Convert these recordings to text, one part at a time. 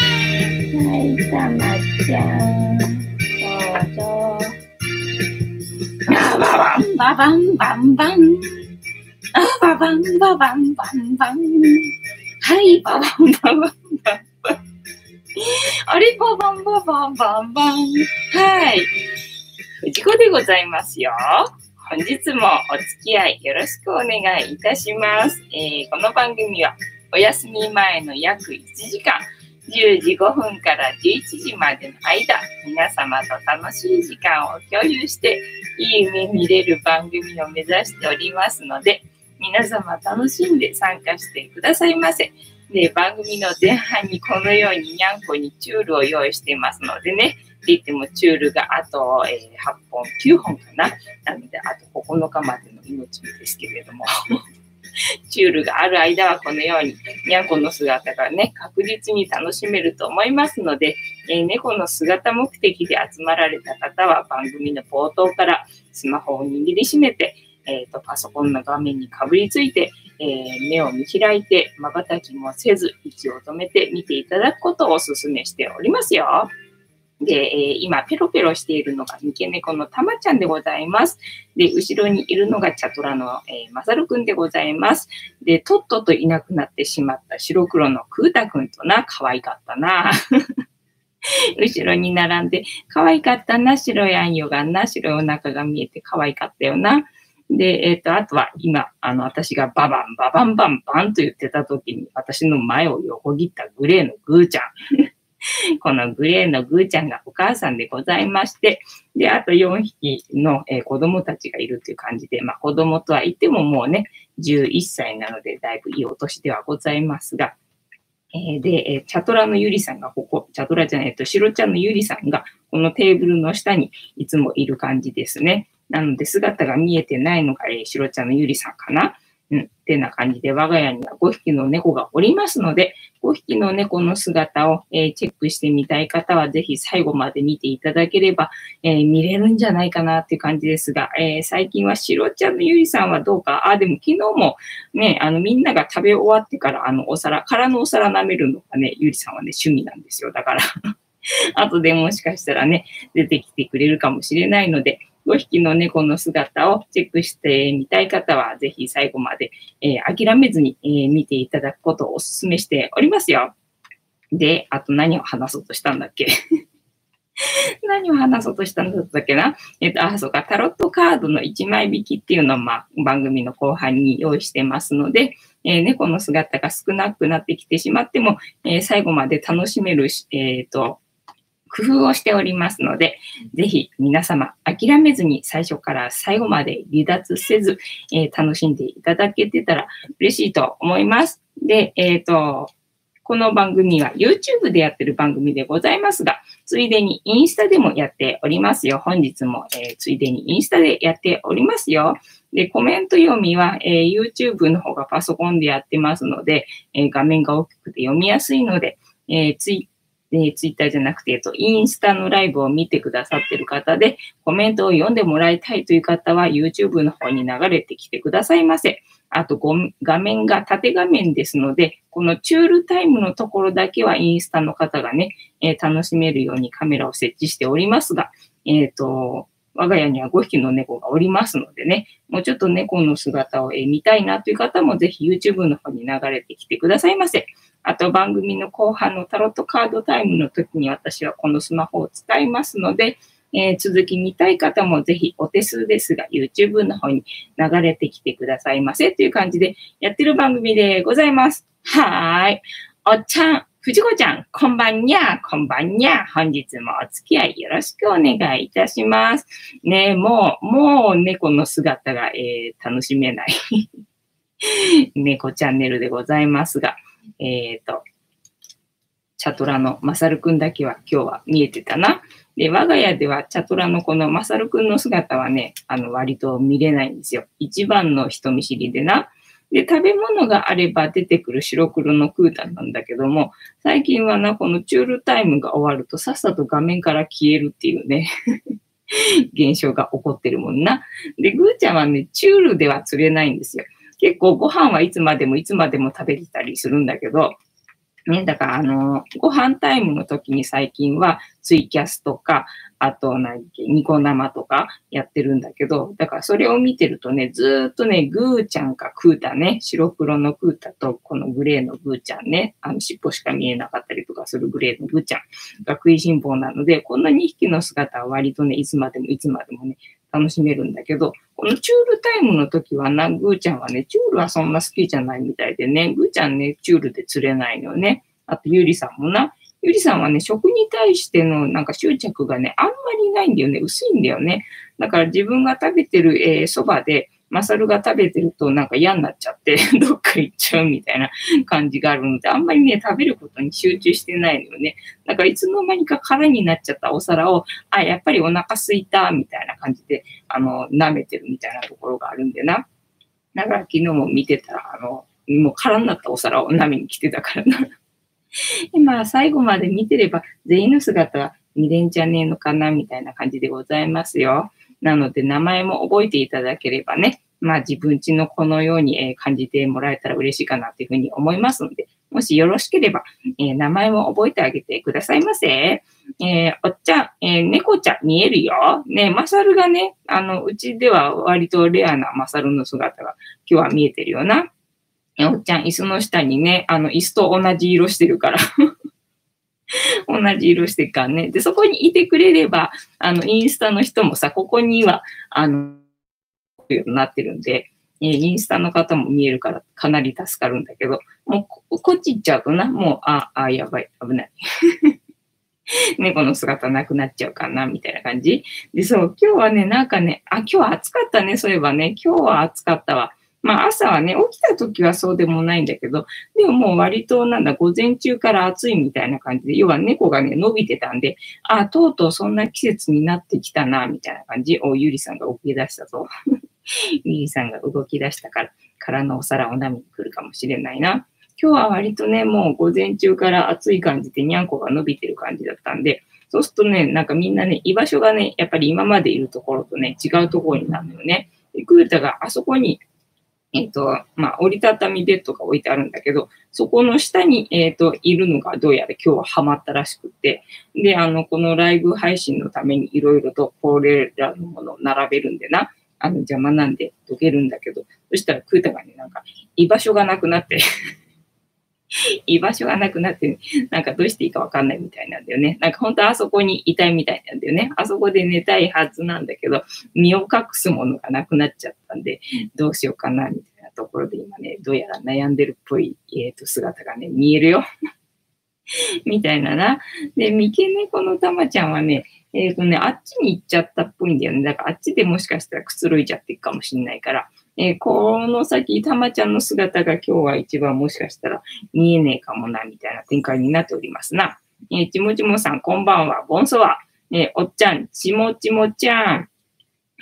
はい、たまちゃん。どうぞ。ババンババンバンバン。あババンババンバンバン。はい、ババンババンバンバン。あれ、ババンババンバンバン。はい。藤子でございますよ。本日もお付き合いよろしくお願いいたします。えーこの番組はお休み前の約1時間、10時5分から11時までの間、皆様と楽しい時間を共有して、いい夢見れる番組を目指しておりますので、皆様楽しんで参加してくださいませ。で、番組の前半にこのようににゃんこにチュールを用意していますのでね、って言ってもチュールがあと、え8本、9本かな。なので、あと9日までの命ですけれども。チュールがある間はこのように、にゃんこの姿がね、確実に楽しめると思いますので、えー猫の姿目的で集まられた方は番組の冒頭からスマホを握りしめて、えーとパソコンの画面にかぶりついて、えー目を見開いて、瞬きもせず、息を止めて見ていただくことをお勧めしておりますよ。で、えー今、ペロペロしているのが三毛猫のたまちゃんでございます。で、後ろにいるのがチャトラの、えー、まさるくんでございます。で、とっとといなくなってしまった白黒のクータくんとな、可愛かったな。後ろに並んで、可愛かったな、白いあんよがな、白いお腹が見えて可愛かったよな。で、えっ、と、あとは今、あの、私がババン、ババンバンバンと言ってた時に、私の前を横切ったグレーのグーちゃん。このグレーのグーちゃんがお母さんでございまして、で、あと4匹の、えー子供たちがいるという感じで、まあ子供とは言ってももうね、11歳なのでだいぶいいお年ではございますが、えーで、えーチャトラのゆりさんがここ、チャトラじゃないえっと、シロちゃんのゆりさんがこのテーブルの下にいつもいる感じですね。なので姿が見えてないのが、えー、シロちゃんのゆりさんかな。うん、ってな感じで我が家には5匹の猫がおりますので、5匹の猫の姿を、えーチェックしてみたい方は、ぜひ最後まで見ていただければ、えー見れるんじゃないかなっていう感じですが、えー最近はシロちゃんのゆりさんはどうか、あ、でも昨日もね、あのみんなが食べ終わってから、あのお皿、空のお皿舐めるのがね、ゆりさんはね、趣味なんですよ。だから、後でもしかしたらね、出てきてくれるかもしれないので、5匹の猫の姿をチェックしてみたい方は、ぜひ最後まで、えー諦めずに、えー見ていただくことをお勧めしておりますよ。で、あと何を話そうとしたんだっけ？何を話そうとしたんだったっけな？えっと、あ、そうか、タロットカードの1枚引きっていうのを、まあ、番組の後半に用意してますので、えー猫の姿が少なくなってきてしまっても、えー最後まで楽しめるし、えっ、と、工夫をしておりますので、ぜひ皆様諦めずに最初から最後まで離脱せず、えー楽しんでいただけてたら嬉しいと思います。で、えっ、と、この番組は YouTube でやってる番組でございますが、ついでにインスタでもやっておりますよ。本日も、えーついでにインスタでやっておりますよ。で、コメント読みは、えー YouTube の方がパソコンでやってますので、えー画面が大きくて読みやすいので、えーツイえ、ツイッターじゃなくて、えっと、インスタのライブを見てくださってる方で、コメントを読んでもらいたいという方は、YouTube の方に流れてきてくださいませ。あと、画面が縦画面ですので、このチュールタイムのところだけはインスタの方がね、えー楽しめるようにカメラを設置しておりますが、えっ、と、我が家には5匹の猫がおりますのでね、もうちょっと猫の姿を見たいなという方もぜひ YouTube の方に流れてきてくださいませ。あと番組の後半のタロットカードタイムの時に私はこのスマホを使いますので、えー続き見たい方もぜひお手数ですが YouTube の方に流れてきてくださいませという感じでやってる番組でございます。はーい。おっちゃん、藤子ちゃん、こんばんにゃ、こんばんにゃ。本日もお付き合いよろしくお願いいたします。ねもう、もう猫の姿が、えー楽しめない 猫チャンネルでございますが、えっ、と、チャトラのマサルくんだけは今日は見えてたな。で、我が家ではチャトラのこのマサルくんの姿はね、あの、割と見れないんですよ。一番の人見知りでな。で、食べ物があれば出てくる白黒のクータンなんだけども、最近はな、このチュールタイムが終わるとさっさと画面から消えるっていうね、現象が起こってるもんな。で、グーちゃんはね、チュールでは釣れないんですよ。結構ご飯はいつまでもいつまでも食べてたりするんだけど、ね、だからあの、ご飯タイムの時に最近はツイキャスとか、あと何ニコ生とかやってるんだけど、だからそれを見てるとね、ずっとね、グーちゃんかクータね、白黒のクータとこのグレーのグーちゃんね、あの尻尾しか見えなかったりとかするグレーのグーちゃんが食いしん坊なので、こんな2匹の姿は割とね、いつまでもいつまでもね、楽しめるんだけど、このチュールタイムの時はな、ぐーちゃんはね、チュールはそんな好きじゃないみたいでね、ぐーちゃんね、チュールで釣れないのよね。あと、ゆりさんもな、ゆりさんはね、食に対してのなんか執着がね、あんまりないんだよね。薄いんだよね。だから自分が食べてる、えー、そばで、マサルが食べてるとなんか嫌になっちゃって、どっか行っちゃうみたいな感じがあるので、あんまりね、食べることに集中してないのよね。だからいつの間にか空になっちゃったお皿を、あ、やっぱりお腹すいた、みたいな感じで、あの、舐めてるみたいなところがあるんでな。だから昨日も見てたら、あの、もう空になったお皿を舐めに来てたからな。今、最後まで見てれば、全員の姿は見れんじゃねえのかな、みたいな感じでございますよ。なので、名前も覚えていただければね、まあ自分ちのこのように感じてもらえたら嬉しいかなというふうに思いますので、もしよろしければ、えー、名前も覚えてあげてくださいませ。えー、おっちゃん、えー、猫ちゃん見えるよ。ね、マサルがね、あの、うちでは割とレアなマサルの姿が今日は見えてるよな。えおっちゃん、椅子の下にね、あの、椅子と同じ色してるから同じ色してからね。で、そこにいてくれれば、あの、インスタの人もさ、ここには、あの、なってるんで、えインスタの方も見えるからかなり助かるんだけど、もうこっち行っちゃうとな、もう、あ、あ、やばい、危ない。猫の姿なくなっちゃうかな、みたいな感じ。で、そう、今日はね、なんかね、あ、今日は暑かったね、そういえばね、今日は暑かったわ。まあ朝はね、起きた時はそうでもないんだけど、でももう割となんだ、午前中から暑いみたいな感じで、要は猫がね、伸びてたんで、あ、とうとうそんな季節になってきたな、みたいな感じ。お、ゆりさんが起き出したぞ。ゆりさんが動き出したから、からのお皿を舐めに来るかもしれないな。今日は割とね、もう午前中から暑い感じでにゃんこが伸びてる感じだったんで、そうするとね、なんかみんなね、居場所がね、やっぱり今までいるところとね、違うところになるのよね。で、クータがあそこにえっ、ー、と、まあ、折りたたみベッドが置いてあるんだけど、そこの下に、えっ、ー、と、いるのがどうやら今日はハマったらしくて、で、あの、このライブ配信のためにいろいろとこれらのものを並べるんでな、あの、邪魔なんでどけるんだけど、そしたらクータがね、なんか、居場所がなくなって 居場所がなくなって、なんかどうしていいかわかんないみたいなんだよね。なんか本当あそこにいたいみたいなんだよね。あそこで寝たいはずなんだけど、身を隠すものがなくなっちゃったんで、どうしようかなみたいなところで今ね、どうやら悩んでるっぽい、えー、と姿がね、見えるよ。みたいなな。で、三毛猫のたまちゃんはね、えっ、ー、とね、あっちに行っちゃったっぽいんだよね。だからあっちでもしかしたらくつろいじゃっていくかもしんないから、えー、この先、たまちゃんの姿が今日は一番もしかしたら見えねえかもな、みたいな展開になっておりますな。えー、ちもちもさん、こんばんは。ボンソワ。えー、おっちゃん、ちもちもちゃん。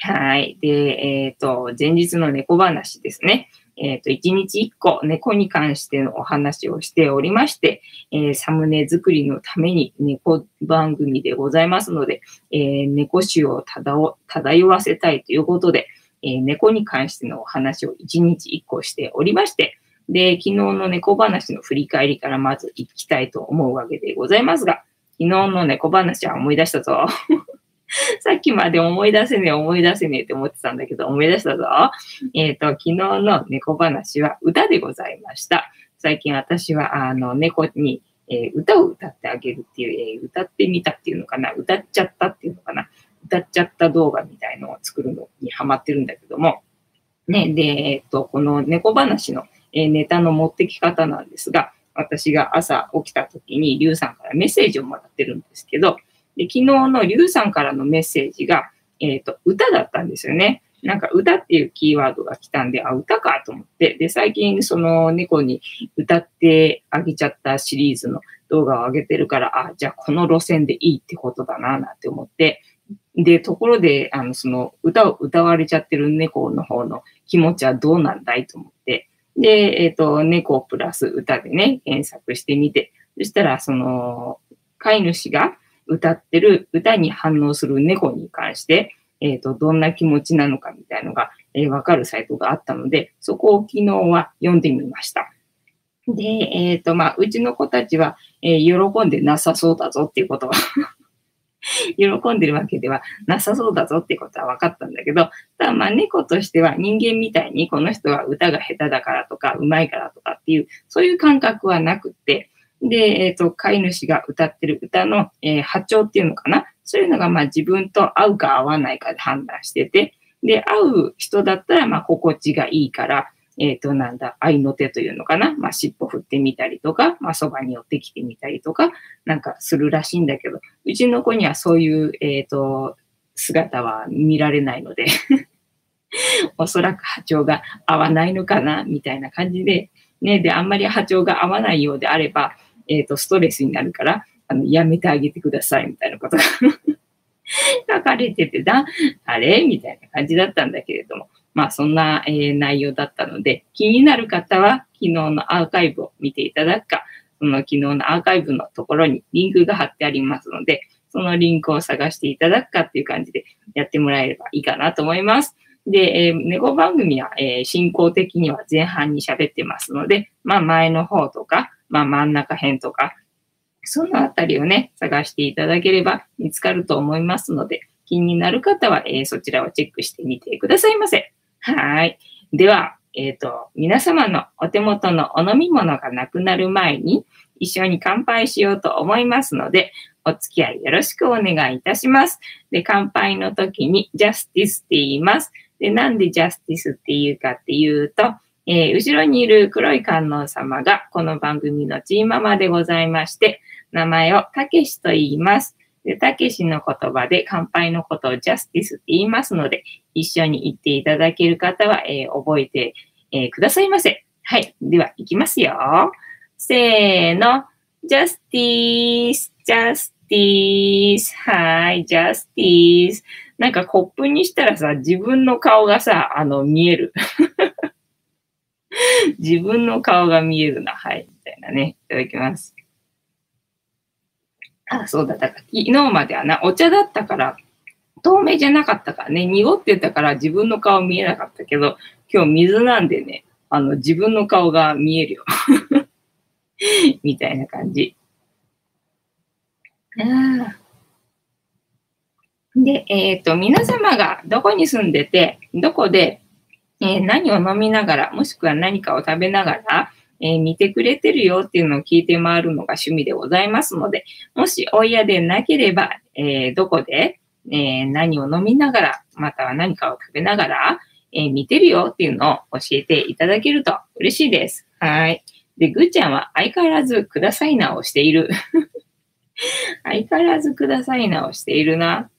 はい。で、えっ、ー、と、前日の猫話ですね。えっ、ー、と、一日一個猫に関してのお話をしておりまして、えー、サムネ作りのために猫番組でございますので、えー、猫種を漂わせたいということで、え、猫に関してのお話を一日一個しておりまして、で、昨日の猫話の振り返りからまず行きたいと思うわけでございますが、昨日の猫話は思い出したぞ。さっきまで思い出せねえ、思い出せねえって思ってたんだけど、思い出したぞ。えっ、ー、と、昨日の猫話は歌でございました。最近私は、あの、猫に、えー、歌を歌ってあげるっていう、えー、歌ってみたっていうのかな、歌っちゃったっていうのかな、歌っちゃった動画みたいのを作るのにハマってるんだけども、ね、で、えっと、この猫話の、えネタの持ってき方なんですが、私が朝起きた時に、リュウさんからメッセージをもらってるんですけど、で昨日のリュウさんからのメッセージが、えっ、と、歌だったんですよね。なんか歌っていうキーワードが来たんで、あ、歌かと思って、で、最近その猫に歌ってあげちゃったシリーズの動画を上げてるから、あ、じゃあこの路線でいいってことだな、なんて思って、で、ところで、あの、その歌を歌われちゃってる猫の方の気持ちはどうなんだいと思って、で、えっ、ー、と、猫プラス歌でね、検索してみて、そしたら、その、飼い主が歌ってる歌に反応する猫に関して、えっ、ー、と、どんな気持ちなのかみたいのが、えー、わかるサイトがあったので、そこを昨日は読んでみました。で、えっ、ー、と、まあ、うちの子たちは、えー、喜んでなさそうだぞっていうことは 喜んでるわけではなさそうだぞってことは分かったんだけど、ただまあ猫としては人間みたいにこの人は歌が下手だからとか、うまいからとかっていう、そういう感覚はなくって、で、えっ、ー、と、飼い主が歌ってる歌の、えー、波長っていうのかな？そういうのがまあ自分と合うか合わないかで判断してて、で、合う人だったらまあ心地がいいから、えっ、ー、と、なんだ、愛の手というのかな？まあ、尻尾振ってみたりとか、まあ、そばに寄ってきてみたりとか、なんかするらしいんだけど、うちの子にはそういう、えっ、ー、と、姿は見られないので おそらく波長が合わないのかな、みたいな感じで、ね、で、あんまり波長が合わないようであれば、えっ、ー、と、ストレスになるから、あの、やめてあげてください、みたいなことが 書かれててだ、あれ？みたいな感じだったんだけれども、まあそんな、えー、内容だったので、気になる方は昨日のアーカイブを見ていただくか、その昨日のアーカイブのところにリンクが貼ってありますので、そのリンクを探していただくかっていう感じでやってもらえればいいかなと思います。で、えー、ネゴ番組は、えー、進行的には前半に喋ってますので、まあ前の方とか、まあ真ん中辺とか、そのあたりをね、探していただければ見つかると思いますので、気になる方は、えー、そちらをチェックしてみてくださいませ。はい。では、えっ、ー、と、皆様のお手元のお飲み物がなくなる前に、一緒に乾杯しようと思いますので、お付き合いよろしくお願いいたします。で、乾杯の時にジャスティスって言います。で、なんでジャスティスって言うかっていうと、えー、後ろにいる黒い観音様がこの番組のチーママでございまして、名前をたけしと言います。で、たけしの言葉で乾杯のことをジャスティスって言いますので、一緒に言っていただける方は、えー、覚えて、えー、くださいませ。はい。では、いきますよ。せーの。ジャスティス、ジャスティス。はい、ジャスティス。なんかコップにしたらさ、自分の顔がさ、あの、見える。自分の顔が見えるな。はい。みたいなね。いただきます。あ、そうだ。だか昨日まではな、お茶だったから、透明じゃなかったからね、濁ってたから自分の顔見えなかったけど、今日水なんでね、あの、自分の顔が見えるよ。みたいな感じ。で、えっ、ー、と、皆様がどこに住んでて、どこで、えー、何を飲みながら、もしくは何かを食べながら、えー、見てくれてるよっていうのを聞いて回るのが趣味でございますので、もしお嫌でなければ、えー、どこで、えー、何を飲みながら、または何かを食べながら、え、見てるよっていうのを教えていただけると嬉しいです。はい。で、ぐーちゃんは相変わらずくださいなをしている。相変わらずくださいなをしているな。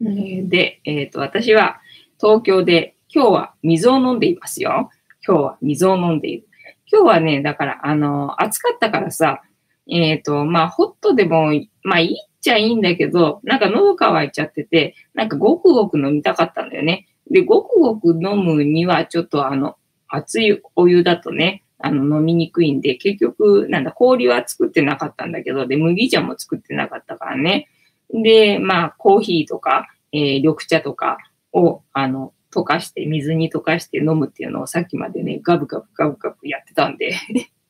で、えっ、と、私は東京で今日は水を飲んでいますよ。今日は水を飲んでいる。今日はね、だから、あの、暑かったからさ、えっ、ー、と、まあ、ホットでも、まあ、いいっちゃいいんだけど、なんか喉乾いちゃってて、なんかごくごく飲みたかったんだよね。で、ごくごく飲むには、ちょっとあの、熱いお湯だとね、あの、飲みにくいんで、結局、なんだ、氷は作ってなかったんだけど、で、麦茶も作ってなかったからね。で、まあ、コーヒーとか、えー、緑茶とかを、あの、溶かして、水に溶かして飲むっていうのをさっきまでね、ガブガブガブガブやってたんで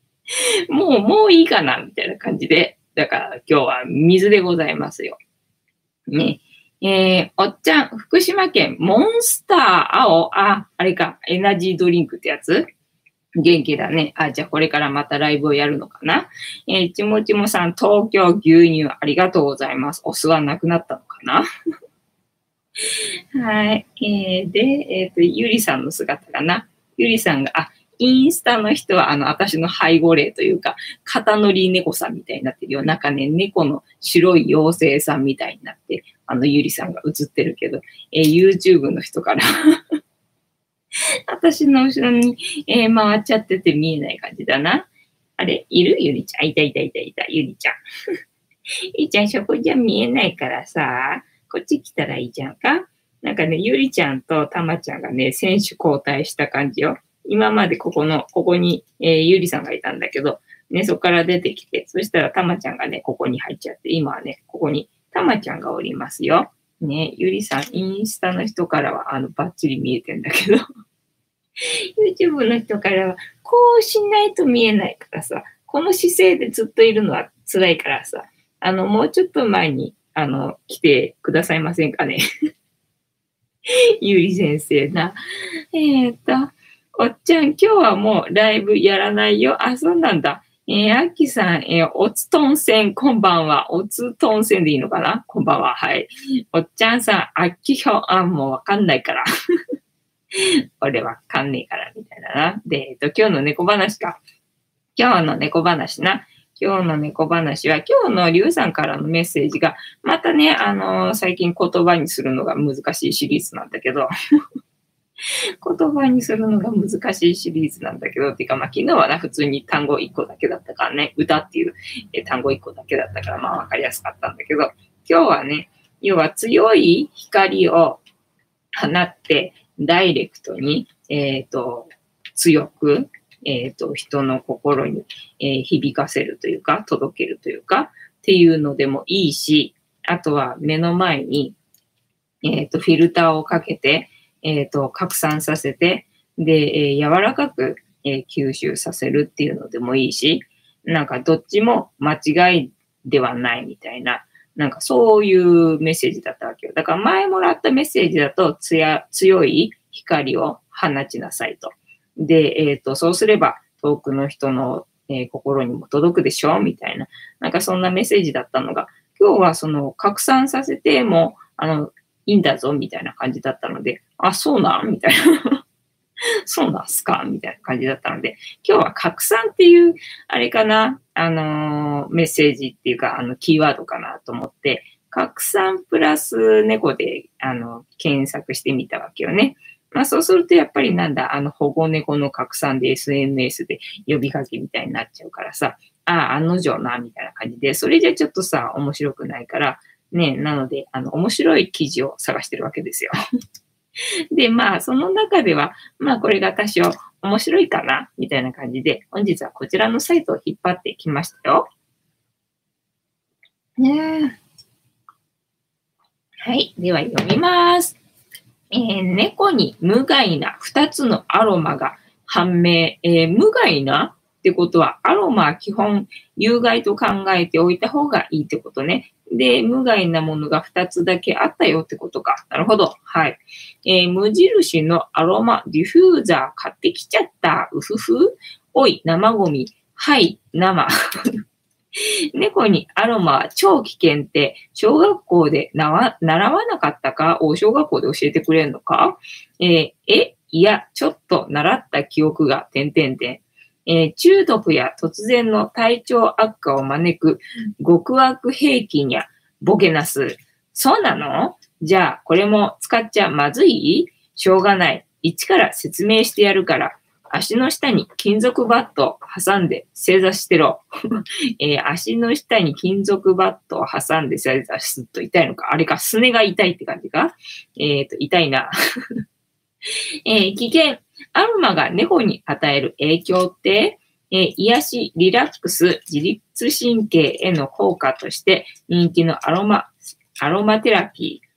もう、もういいかな、みたいな感じで。だから今日は水でございますよ。ね。えー、おっちゃん、福島県、モンスター青、あ、あれか、エナジードリンクってやつ？元気だね。あ、じゃあこれからまたライブをやるのかな？えー、ちもちもさん、東京牛乳ありがとうございます。お酢はなくなったのかな？はい。えー、で、えっ、ー、と、ゆりさんの姿かな。ゆりさんが、あ、インスタの人は、あの、私の背後霊というか、肩乗り猫さんみたいになってるよ。なんかね、猫の白い妖精さんみたいになって、あの、ゆりさんが映ってるけど、えー、YouTube の人から 私の後ろに、えー、回っちゃってて見えない感じだな。あれ？いる？ゆりちゃん。いたいたいたいた、ゆりちゃん。ゆりちゃん、そこじゃ見えないからさ、こっち来たらいいじゃんか。なんかね、ゆりちゃんとたまちゃんがね、選手交代した感じよ。今までここの、ここに、えー、ゆりさんがいたんだけど、ね、そこから出てきて、そしたらたまちゃんがね、ここに入っちゃって、今はね、ここにたまちゃんがおりますよ。ね、ゆりさん、インスタの人からは、あの、バッチリ見えてんだけど YouTube の人からは、こうしないと見えないからさ、この姿勢でずっといるのは辛いからさ、あの、もうちょっと前に、あの、来てくださいませんかね。ゆり先生な。えっ、と、おっちゃん、今日はもうライブやらないよ。あ、そうなんだ。えー、あきさん、えー、おつとんせん、こんばんは。おつとんせんでいいのかな？こんばんは。はい。おっちゃんさん、あきひょ、あ、もうわかんないから。俺わかんねえから、みたいなな。で、えっと、今日の猫話か。今日の猫話な。今日の猫話は、今日のりゅうさんからのメッセージが、またね、あのー、最近言葉にするのが難しいシリーズなんだけど、言葉にするのが難しいシリーズなんだけど、っていうかまあ昨日はな、普通に単語1個だけだったからね、歌っていう単語1個だけだったからまあわかりやすかったんだけど、今日はね、要は強い光を放って、ダイレクトに、えっ、ー、と、強く、えっ、ー、と、人の心に、えー、響かせるというか、届けるというか、っていうのでもいいし、あとは目の前に、えっ、と、フィルターをかけて、えっ、と、拡散させて、で、え柔らかく、え吸収させるっていうのでもいいし、なんかどっちも間違いではないみたいな、なんかそういうメッセージだったわけよ。だから前もらったメッセージだと強い光を放ちなさいと。で、えっ、ー、と、そうすれば遠くの人の、えー、心にも届くでしょみたいな。なんかそんなメッセージだったのが、今日はその拡散させても、あの、いいんだぞみたいな感じだったので、あ、そうなん？みたいな。そうなんすか？みたいな感じだったので、今日は拡散っていう、あれかな、あの、メッセージっていうか、あの、キーワードかなと思って、拡散プラス猫で、あの、検索してみたわけよね。まあそうするとやっぱりなんだ、あの保護猫の拡散で SNS で呼びかけみたいになっちゃうからさ、ああ、案の定な、みたいな感じで、それじゃちょっとさ、面白くないから、ね、なので、あの、面白い記事を探してるわけですよ。で、まあ、その中では、まあ、これが多少面白いかな、みたいな感じで、本日はこちらのサイトを引っ張ってきましたよ。ねはい。では読みます。えー、猫に無害な2つのアロマが判明。えー、無害なってことは、アロマは基本有害と考えておいた方がいいってことね。で、無害なものが2つだけあったよってことか。なるほど。はい。えー、無印のアロマディフューザー買ってきちゃった。うふふ。おい、生ゴミ。はい、生。猫にアロマ超危険って小学校で習わなかったか？を小学校で教えてくれるのか？えー、え、いや、ちょっと習った記憶が、点々点。えー、中毒や突然の体調悪化を招く極悪兵器にゃ、ボケナス。そうなの？じゃあ、これも使っちゃまずい？しょうがない。一から説明してやるから。足の下に金属バットを挟んで正座してろ。えー、足の下に金属バットを挟んで正座すると痛いのか。あれか、すねが痛いって感じか。えっ、ー、と、痛いな。えー、危険。アロマが猫に与える影響って、えー、癒し、リラックス、自律神経への効果として人気のアロマ、アロマテラピー。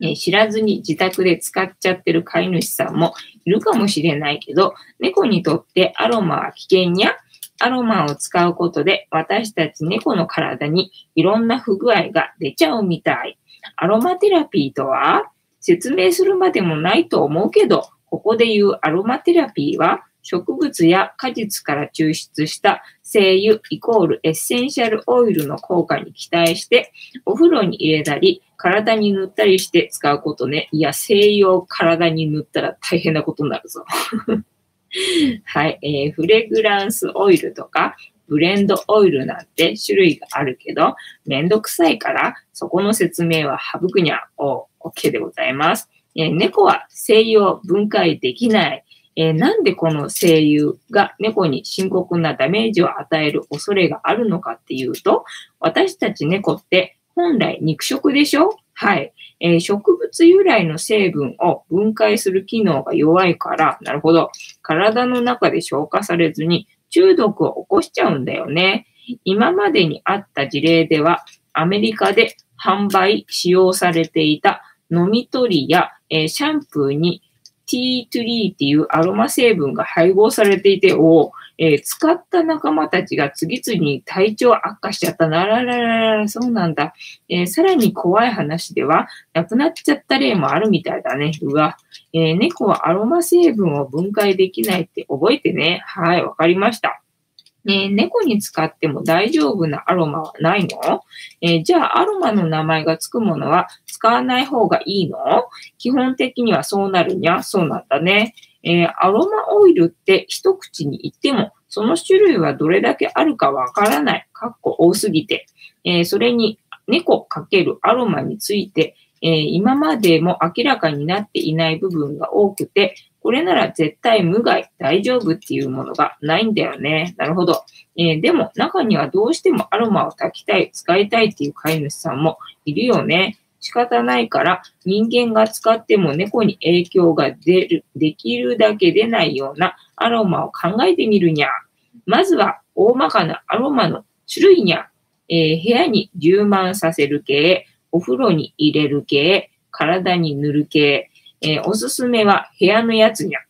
え知らずに自宅で使っちゃってる飼い主さんもいるかもしれないけど、猫にとってアロマは危険や、アロマを使うことで私たち猫の体にいろんな不具合が出ちゃうみたい。アロマテラピーとは説明するまでもないと思うけど、ここで言うアロマテラピーは植物や果実から抽出した精油イコールエッセンシャルオイルの効果に期待して、お風呂に入れたり、体に塗ったりして使うことね。いや、精油を体に塗ったら大変なことになるぞ。はい、えー、フレグランスオイルとか、ブレンドオイルなんて種類があるけど、めんどくさいから、そこの説明は省くにゃ、お、OK でございます。えー、猫は精油を分解できない。えー、なんでこの精油が猫に深刻なダメージを与える恐れがあるのかっていうと、私たち猫って本来肉食でしょ？はい、えー、植物由来の成分を分解する機能が弱いから、なるほど。体の中で消化されずに中毒を起こしちゃうんだよね。今までにあった事例では、アメリカで販売、使用されていた飲み取りや、えー、シャンプーにティートリーっていうアロマ成分が配合されていて、おえー、使った仲間たちが次々に体調悪化しちゃったならららら、そうなんだ。えー、さらに怖い話では、亡くなっちゃった例もあるみたいだね。うわ。えー、猫はアロマ成分を分解できないって覚えてね。はい、わかりました。ね、猫に使っても大丈夫なアロマはないの、えー、じゃあ、アロマの名前がつくものは使わない方がいいの？基本的にはそうなるにゃ。そうなんだね。えー、アロマオイルって一口に言っても、その種類はどれだけあるかわからない。かっこ多すぎて。え、それに、猫かけるアロマについて、え、今までも明らかになっていない部分が多くて、これなら絶対無害、大丈夫っていうものがないんだよね。なるほど。えー、でも中にはどうしてもアロマを炊きたい、使いたいっていう飼い主さんもいるよね。仕方ないから人間が使っても猫に影響が出る、できるだけ出ないようなアロマを考えてみるにゃ。まずは大まかなアロマの種類にゃ。えー、部屋に充満させる系、お風呂に入れる系、体に塗る系、えー、おすすめは部屋のやつにゃ。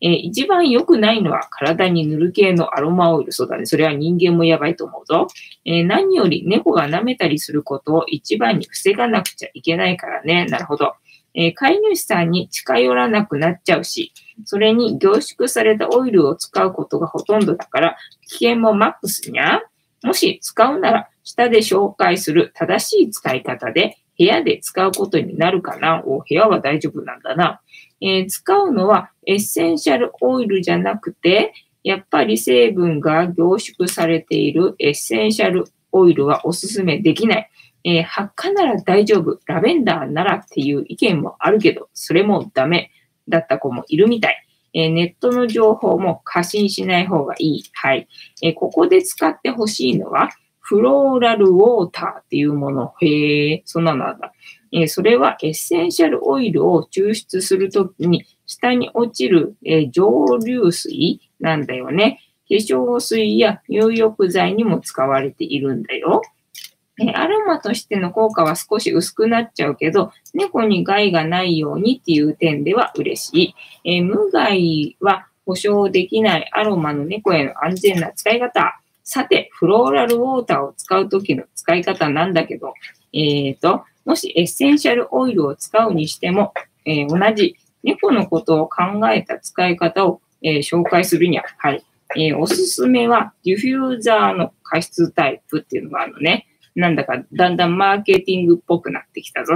えー、一番良くないのは体に塗る系のアロマオイル。そうだね。それは人間もやばいと思うぞ。えー、何より猫が舐めたりすることを一番に防がなくちゃいけないからね。なるほど。え飼い主さんに近寄らなくなっちゃうし、それに凝縮されたオイルを使うことがほとんどだから、危険もマックスにゃ。もし使うなら、下で紹介する正しい使い方で、部屋で使うことになるかな？お部屋は大丈夫なんだな。えー、使うのはエッセンシャルオイルじゃなくて、やっぱり成分が凝縮されているエッセンシャルオイルはおすすめできない。えー、発火なら大丈夫、ラベンダーならっていう意見もあるけど、それもダメだった子もいるみたい。えー、ネットの情報も過信しない方がいい。はい。えー、ここで使ってほしいのは、フローラルウォーターっていうもの。へえ、そんなのなんだ。え、それはエッセンシャルオイルを抽出するときに下に落ちる、えー、蒸留水なんだよね。化粧水や入浴剤にも使われているんだよ。えアロマとしての効果は少し薄くなっちゃうけど、猫に害がないようにっていう点では嬉しい。え無害は保証できないアロマの猫への安全な使い方。さて、フローラルウォーターを使うときの使い方なんだけど、えっ、ー、と、もしエッセンシャルオイルを使うにしても、えー、同じ猫のことを考えた使い方を、えー、紹介するには、はい。え、おすすめは、ディフューザーの加湿タイプっていうのがあるのね。なんだかだんだんマーケティングっぽくなってきたぞ。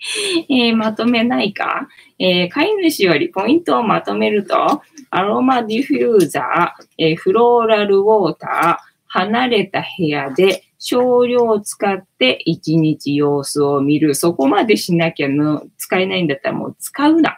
えー、まとめないか、えー、飼い主よりポイントをまとめると、アロマディフューザー、えー、フローラルウォーター、離れた部屋で少量を使って一日様子を見る。そこまでしなきゃの使えないんだったらもう使うな。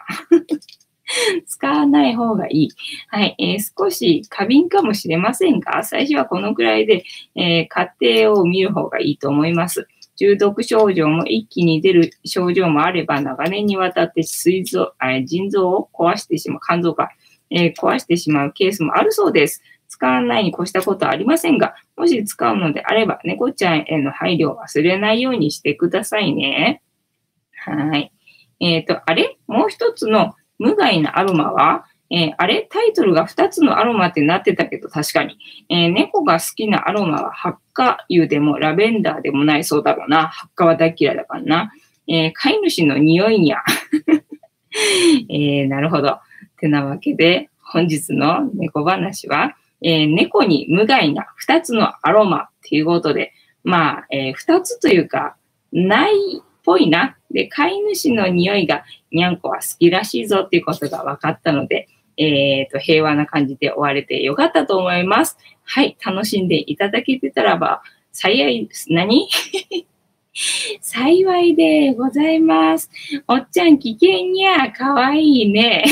使わない方がいい。はい。えー、少し過敏かもしれませんが、最初はこのくらいで、えー、家庭を見る方がいいと思います。中毒症状も一気に出る症状もあれば、長年にわたって膵臓、腎臓を壊してしまう、肝臓か、えー、壊してしまうケースもあるそうです。使わないに越したことはありませんが、もし使うのであれば、猫ちゃんへの配慮を忘れないようにしてくださいね。はい。えっ、ー、と、あれ？もう一つの無害なアロマは、えー、あれ？タイトルが2つのアロマってなってたけど、確かに。えー、猫が好きなアロマは、ハッカ油でもラベンダーでもないそうだろうな。ハッカは大嫌いだからな。えー、飼い主の匂いにゃ。え、なるほど。てなわけで、本日の猫話は、え、猫に無害な2つのアロマっていうことで、まあ、え、2つというか、ないっぽいな。で、飼い主の匂いがにゃんこは好きらしいぞっていうことが分かったので、えっ、ー、と、平和な感じで終われてよかったと思います。はい、楽しんでいただけてたらば、幸い、何？幸いでございます。おっちゃん危険にゃ、かわいいね。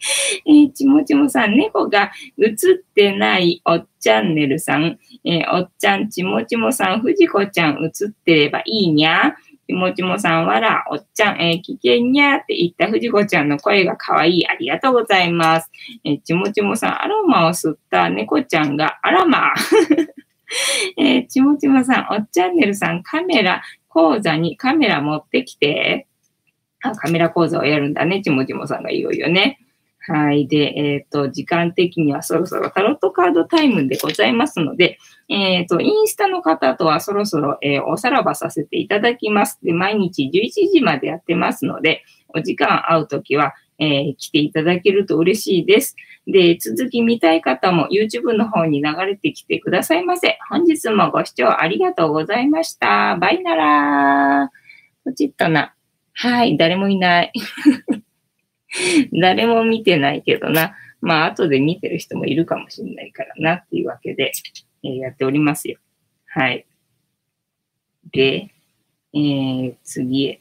えー、ちもちもさん、猫が映ってないおっちゃんねるさん、えー、おっちゃんちもちもさん、藤子ちゃん映ってればいいにゃ。ちもちもさん、わら、おっちゃん、えー、危険にゃって言った藤子ちゃんの声がかわい。ありがとうございます。えー、ちもちもさん、アロマを吸った猫ちゃんが、あらまえー、ちもちもさん、おっちゃんねるさん、カメラ、講座にカメラ持ってきて。あ、カメラ講座をやるんだね、ちもちもさんがいよいよね。はい。で、えっ、ー、と、時間的にはそろそろタロットカードタイムでございますので、えっ、ー、と、インスタの方とはそろそろ、えー、おさらばさせていただきます。で、毎日11時までやってますので、お時間合うときは、え来ていただけると嬉しいです。で、続き見たい方も YouTube の方に流れてきてくださいませ。本日もご視聴ありがとうございました。バイならー。ポチッとな。はい、誰もいない。誰も見てないけどな。まあ、後で見てる人もいるかもしれないからなっていうわけで、えー、やっておりますよ。はい。で、えー、次へ。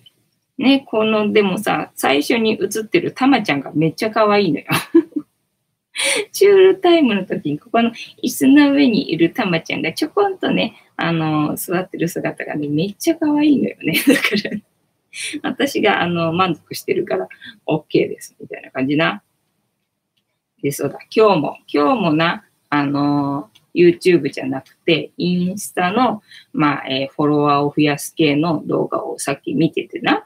ね、この、でもさ、最初に映ってるたまちゃんがめっちゃ可愛いのよ。チュールタイムの時に、ここの椅子の上にいるたまちゃんがちょこんとね、あの、座ってる姿がね、めっちゃ可愛いのよね。だから、私があの満足してるから OK です。みたいな感じな。で、そうだ、今日も、今日もな、あの YouTube じゃなくて、インスタの、まあ、えー、フォロワーを増やす系の動画をさっき見ててな。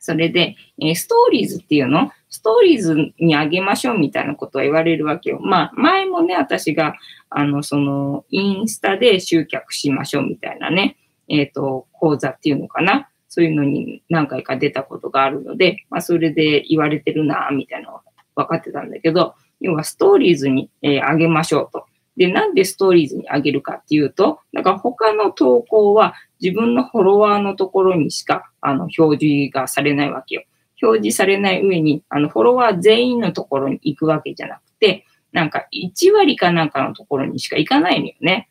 それで、えー、ストーリーズっていうの？ストーリーズにあげましょうみたいなことは言われるわけよ。まあ、前もね、私が、あの、その、インスタで集客しましょうみたいなね、えっ、ー、と、講座っていうのかな。そういうのに何回か出たことがあるので、まあ、それで言われてるな、みたいなのは分かってたんだけど、要はストーリーズに、えー、げましょうと。で、なんでストーリーズにあげるかっていうと、だから他の投稿は自分のフォロワーのところにしか、あの、表示がされないわけよ。表示されない上に、あの、フォロワー全員のところに行くわけじゃなくて、なんか1割かなんかのところにしか行かないのよね。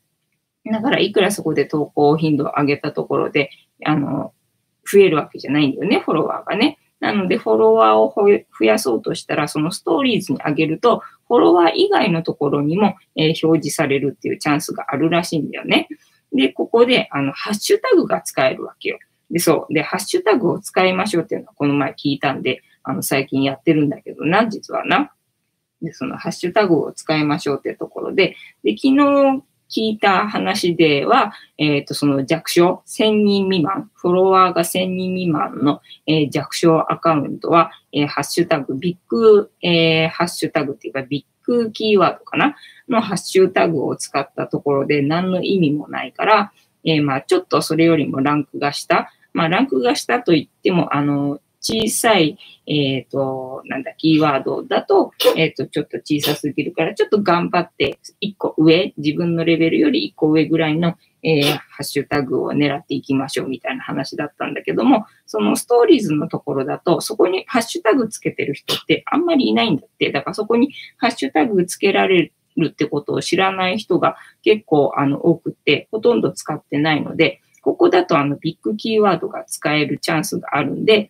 だから、いくらそこで投稿頻度を上げたところで、あの、増えるわけじゃないんだよね、フォロワーがね。なので、フォロワーを増やそうとしたら、そのストーリーズに上げると、フォロワー以外のところにも、え、表示されるっていうチャンスがあるらしいんだよね。で、ここで、あの、ハッシュタグが使えるわけよ。で、そう。で、ハッシュタグを使いましょうっていうのは、この前聞いたんで、あの、最近やってるんだけどな、実はな。で、そのハッシュタグを使いましょうってところで、で、昨日聞いた話では、えっ、ー、と、その弱小、1000人未満、フォロワーが1000人未満の、えー、弱小アカウントは、えー、ハッシュタグ、ビッグ、えー、ハッシュタグっていうか、ビッグキーワードかな？のハッシュタグを使ったところで何の意味もないから、え、まあ、ちょっとそれよりもランクが下、まあ、ランクが下といっても、あの、小さい、えっ、ー、と、なんだ、キーワードだと、えっ、ー、と、ちょっと小さすぎるから、ちょっと頑張って、一個上、自分のレベルより一個上ぐらいの、えー、ハッシュタグを狙っていきましょうみたいな話だったんだけども、そのストーリーズのところだと、そこにハッシュタグつけてる人ってあんまりいないんだって。だからそこにハッシュタグつけられるってことを知らない人が結構あの多くて、ほとんど使ってないので、ここだとあのビッグキーワードが使えるチャンスがあるんで、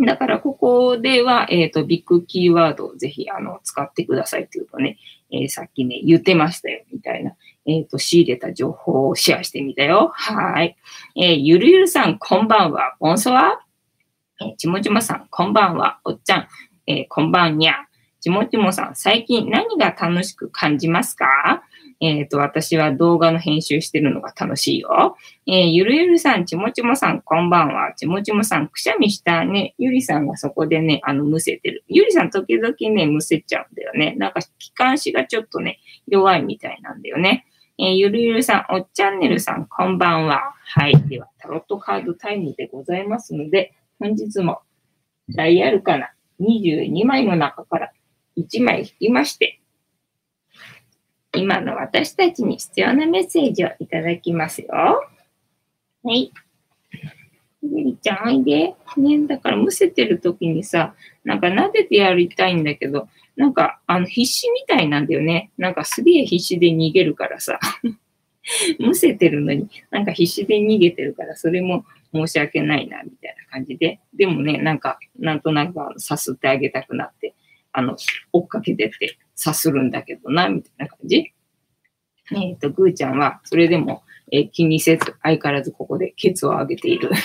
だから、ここでは、えっ、ー、と、ビッグキーワードをぜひ、あの、使ってくださいっていうとね、えー、さっきね、言ってましたよ、みたいな。えっ、ー、と、仕入れた情報をシェアしてみたよ。はい。えゆるゆるさん、こんばんは。ボンソワ？えちもちもさん、こんばんは。おっちゃん、えこんばんにゃ。ちもちもさん、最近何が楽しく感じますか？えっ、ー、と、私は動画の編集してるのが楽しいよ。えー、ゆるゆるさん、ちもちもさん、こんばんは。ちもちもさん、くしゃみしたね。ゆりさんがそこでね、あの、むせてる。ゆりさん、時々ね、むせちゃうんだよね。なんか、気管支がちょっとね、弱いみたいなんだよね。えー、ゆるゆるさん、おっチャンネルさん、こんばんは。はい。では、タロットカードタイムでございますので、本日も、ダイヤルかな22枚の中から1枚引きまして、今の私たちに必要なメッセージをいただきますよ。はい。ゆりちゃん、おいで。ね、だからむせてる時にさ、なんか撫でてやりたいんだけど、なんか、あの、必死みたいなんだよね。なんかすげえ必死で逃げるからさ。むせてるのに、なんか必死で逃げてるから、それも申し訳ないな、みたいな感じで。でもね、なんか、なんとなくさすってあげたくなって、あの、追っかけてってさするんだけどな、みたいな感じ。えっ、ー、と、ぐーちゃんは、それでも、えー、気にせず、相変わらずここでケツを上げている。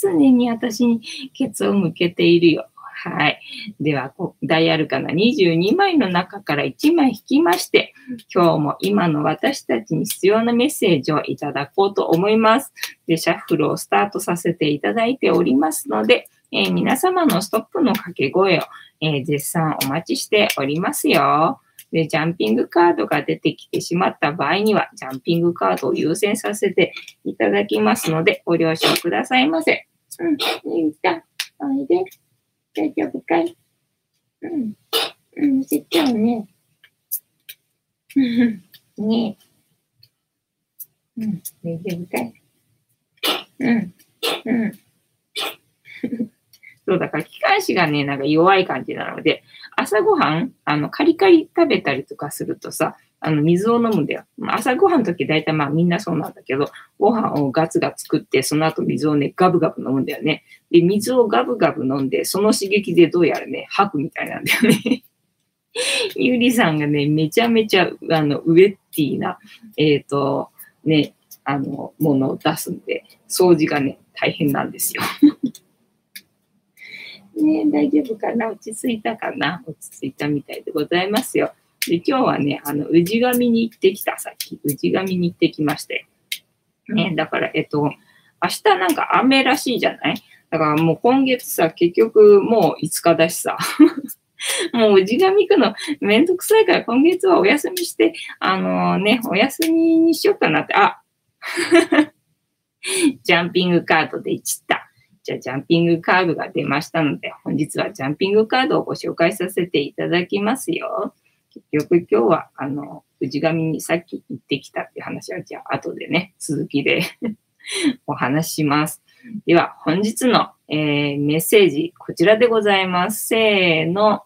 常に私にケツを向けているよ。はい。では、ダイヤルカナ22枚の中から1枚引きまして、今日も今の私たちに必要なメッセージをいただこうと思います。で、シャッフルをスタートさせていただいておりますので、えー、皆様のストップの掛け声を、えー、絶賛お待ちしておりますよ。で、ジャンピングカードが出てきてしまった場合には、ジャンピングカードを優先させていただきますので、ご了承くださいませ。うん、いいか、おいで。大丈夫かい？うん。うん、ちっちゃいね。ねうん、大丈夫かい？うん、うん。そうだから、気管支がね、なんか弱い感じなので、朝ごはん、あの、カリカリ食べたりとかするとさ、あの、水を飲むんだよ。朝ごはんの時大体まあみんなそうなんだけど、ご飯をガツガツ食って、その後水をね、ガブガブ飲むんだよね。で、水をガブガブ飲んで、その刺激でどうやらね、吐くみたいなんだよね。ゆりさんがね、めちゃめちゃ、あの、ウェッティな、えっ、ー、と、ね、あの、ものを出すんで、掃除がね、大変なんですよ。ね大丈夫かな？落ち着いたかな？落ち着いたみたいでございますよ。で、今日はね、あの、宇治紙に行ってきた、さっき。宇治紙に行ってきまして。ね、だから、えっと、明日なんか雨らしいじゃない？だからもう今月さ、結局もう5日だしさ。もう宇治紙行くのめんどくさいから今月はお休みして、あのー、ね、お休みにしようかなって、あ ジャンピングカードで散った。じゃあ、ジャンピングカードが出ましたので、本日はジャンピングカードをご紹介させていただきますよ。結局今日は、あの、氏神にさっき行ってきたっていう話は、じゃあ後でね、続きで お話します。では、本日の、えー、メッセージ、こちらでございます。せーの。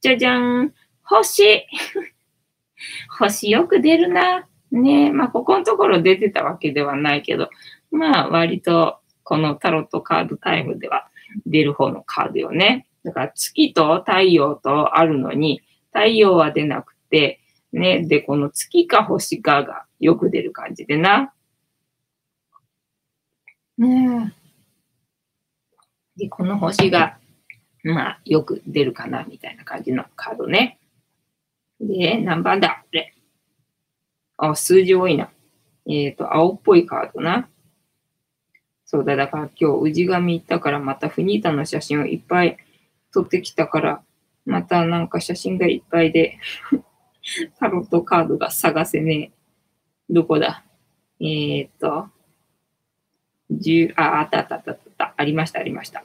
じゃじゃん。星 星よく出るな。ねまあ、ここのところ出てたわけではないけど、まあ、割と、このタロットカードタイムでは出る方のカードよね。だから、月と太陽とあるのに、太陽は出なくて、ね、で、この月か星かがよく出る感じでな。ねで、この星が、まあ、よく出るかな、みたいな感じのカードね。で、何番だこれ。あ、数字多いな。えっ、ー、と、青っぽいカードな。そうだ、だから今日、氏神行ったから、またフニータの写真をいっぱい撮ってきたから、またなんか写真がいっぱいで タロットカードが探せねえ。どこだ？えー、っと、十、あ、あったあったあったあった。ありました、ありました。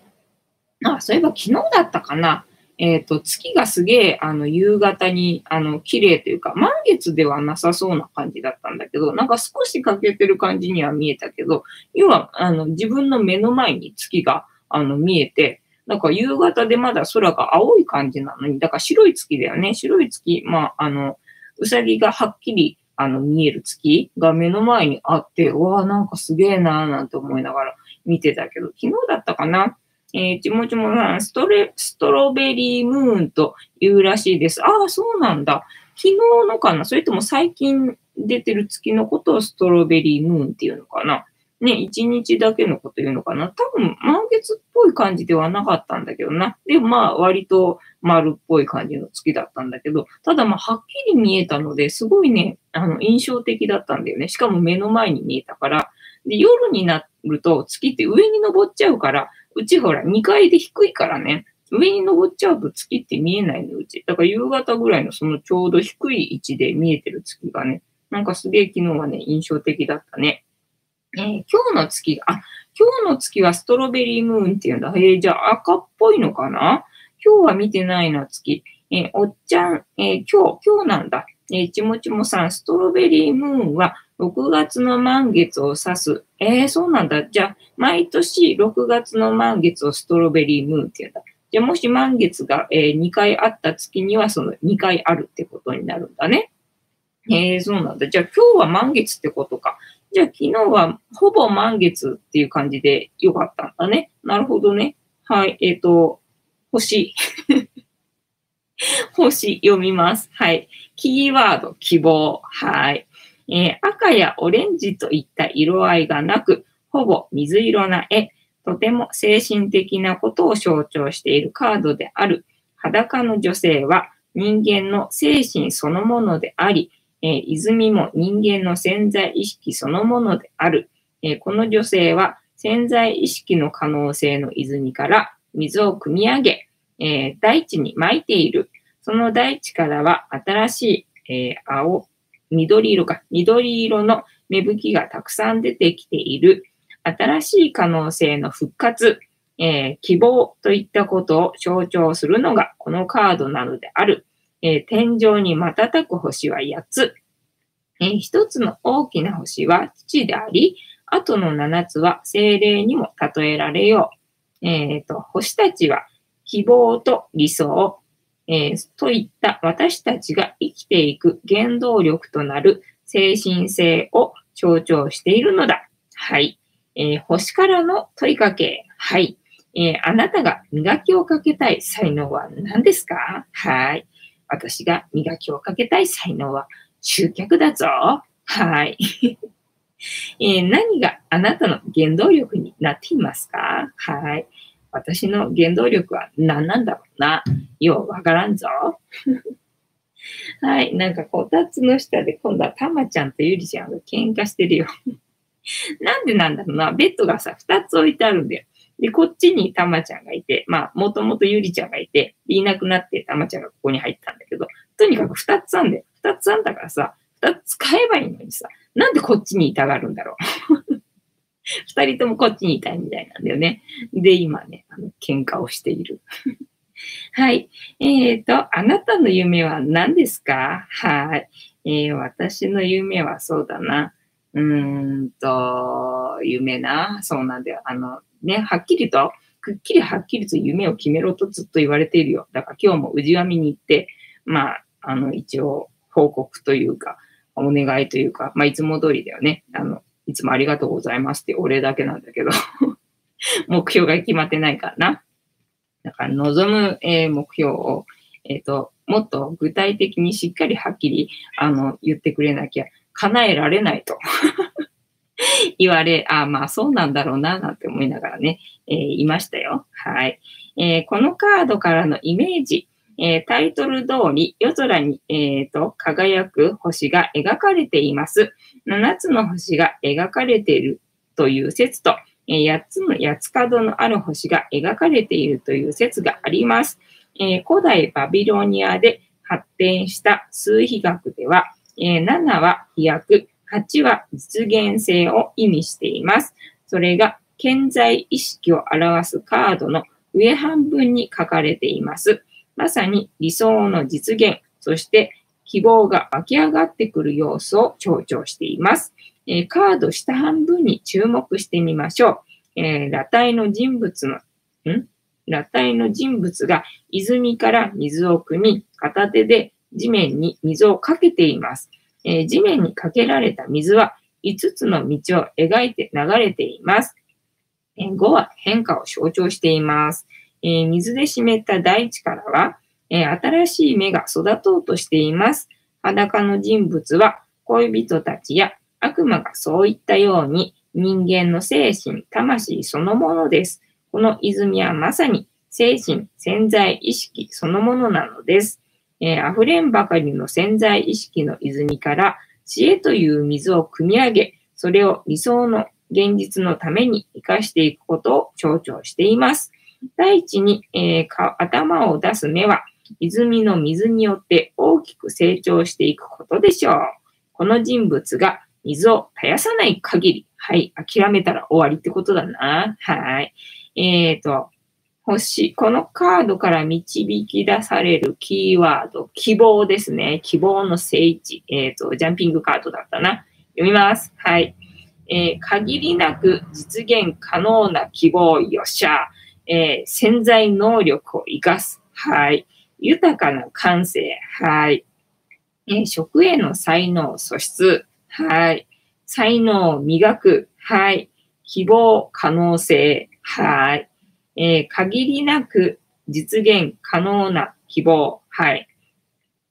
あ、そういえば昨日だったかな。えっ、と、月がすげえ、あの、夕方に、あの、綺麗というか、満月ではなさそうな感じだったんだけど、なんか少し欠けてる感じには見えたけど、要は、あの、自分の目の前に月が、あの、見えて、なんか夕方でまだ空が青い感じなのに、だから白い月だよね。白い月、まあ、あの、うさぎがはっきり、あの、見える月が目の前にあって、わあ、なんかすげえなーなんて思いながら見てたけど、昨日だったかなえー、ちもちもさん、ストレ、ストロベリームーンというらしいです。ああ、そうなんだ。昨日のかな？それとも最近出てる月のことをストロベリームーンっていうのかな？ね、一日だけのこと言うのかな？多分、満月っぽい感じではなかったんだけどな。でまあ、割と丸っぽい感じの月だったんだけど、ただまあ、はっきり見えたので、すごいね、あの、印象的だったんだよね。しかも目の前に見えたから。で、夜になると月って上に登っちゃうから、うちほら、2階で低いからね、上に登っちゃうと月って見えないの、うち。だから夕方ぐらいのそのちょうど低い位置で見えてる月がね、なんかすげえ昨日はね、印象的だったね。えー、今日の月が、あ、今日の月はストロベリームーンっていうんだ。えー、じゃあ赤っぽいのかな？今日は見てないな、月。えー、おっちゃん、え今日、今日なんだ。えちもちもさん、ストロベリームーンは6月の満月を指す。えー、そうなんだ。じゃあ、毎年6月の満月をストロベリームーンって言うんだ。じゃあ、もし満月が、え2回あった月には、その2回あるってことになるんだね。えー、そうなんだ。じゃあ、今日は満月ってことか。じゃあ昨日はほぼ満月っていう感じでよかったんだね。なるほどね。はい。えっ、ー、と、星。星読みます。はい。キーワード、希望。はい。えー、赤やオレンジといった色合いがなく、ほぼ水色な絵。とても精神的なことを象徴しているカードである裸の女性は人間の精神そのものであり、えー、泉も人間の潜在意識そのものである。えー、この女性は潜在意識の可能性の泉から水を汲み上げ、えー、大地に撒いている。その大地からは新しい、え、青、緑色か、緑色の芽吹きがたくさん出てきている。新しい可能性の復活、えー、希望といったことを象徴するのがこのカードなのである。えー、天井に瞬く星は8つ。えー、1つの大きな星は父であり、あとの7つは精霊にも例えられよう。えっ、ー、と、星たちは希望と理想、えー、といった私たちが生きていく原動力となる精神性を象徴しているのだ。はい。えー、星からの問いかけ。はい。えー、あなたが磨きをかけたい才能は何ですか？はい。私が磨きをかけたい才能は集客だぞ。はい。えー、何があなたの原動力になっていますか？はい。私の原動力は何なんだろうな。ようわからんぞ。はい。なんかこたつの下で今度はたまちゃんとゆりちゃんが喧嘩してるよ。なんでなんだろうな。ベッドがさ、二つ置いてあるんだよ。で、こっちにたまちゃんがいて、まあ、もともとゆりちゃんがいて、いなくなってたまちゃんがここに入ったんだけど、とにかく二つあんだよ。二つあんだからさ、二つ使えばいいのにさ、なんでこっちにいたがるんだろう。二人ともこっちにいたいみたいなんだよね。で、今ね、あの、喧嘩をしている。はい。えっ、ー、と、あなたの夢は何ですか？はい。えー、私の夢はそうだな。うーんと、夢な。そうなんだよ。あの、ね、はっきりと、くっきりはっきりと夢を決めろとずっと言われているよ。だから今日も氏神に行って、まあ、あの、一応報告というか、お願いというか、まあ、いつも通りだよね。あの、いつもありがとうございますってお礼だけなんだけど 目標が決まってないからな。だから望む、えー、目標を、えっ、ー、と、もっと具体的にしっかりはっきり、あの、言ってくれなきゃ叶えられないと 言われ、あまあそうなんだろうな、なんて思いながらね、えー、いましたよ。はい。えー、このカードからのイメージ、えー、タイトル通り夜空に、えーと、輝く星が描かれています。7つの星が描かれているという説と、えー、8つの八つ角のある星が描かれているという説があります。え古代バビロニアで発展した数比学では、え7は飛躍、8は実現性を意味しています。それが健在意識を表すカードの上半分に書かれています。まさに理想の実現、そして希望が湧き上がってくる様子を強調しています。えー、カード下半分に注目してみましょう。えー、裸体の人物の、ん？裸体の人物が泉から水を汲み、片手で地面に水をかけています。えー、地面にかけられた水は5つの道を描いて流れています。え、5は変化を象徴しています。え、水で湿った大地からは、え、新しい芽が育とうとしています。裸の人物は恋人たちや悪魔がそういったように人間の精神、魂そのものです。この泉はまさに精神、潜在意識そのものなのです。えー、溢れんばかりの潜在意識の泉から知恵という水を汲み上げ、それを理想の現実のために生かしていくことを強調しています。第一に、えー、頭を出す目は、泉の水によって大きく成長していくことでしょう。この人物が水を絶やさない限り、はい、諦めたら終わりってことだな。はい。えっ、ー、と、星、このカードから導き出されるキーワード、希望ですね。希望の聖地。えっ、ー、と、ジャンピングカードだったな。読みます。はい。えー、限りなく実現可能な希望、よっしゃ。えー、潜在能力を活かす。はい。豊かな感性。はい。えー、食への才能素質。はい。才能を磨く。はい。希望、可能性。はい。えー、限りなく実現可能な希望。はい。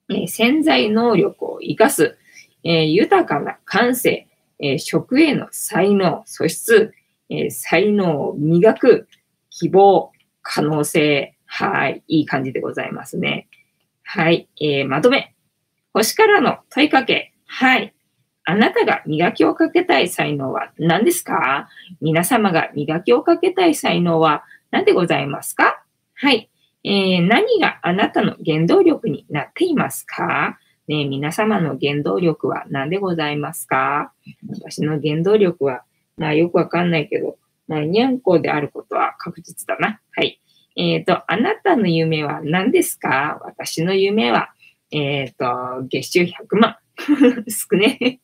えー、潜在能力を活かす。えー、豊かな感性。え、食への才能、素質。え才能を磨く希望、可能性。はい。いい感じでございますね。はい。えーまとめ。星からの問いかけ。はい。あなたが磨きをかけたい才能は何ですか？皆様が磨きをかけたい才能は何でございますか？はい。えー何があなたの原動力になっていますか？ね皆様の原動力は何でございますか？私の原動力は、まあよくわかんないけど、まあにゃんこであることは確実だな。はい。えっ、と、あなたの夢は何ですか？私の夢は、えっ、と、月収100万。少ね。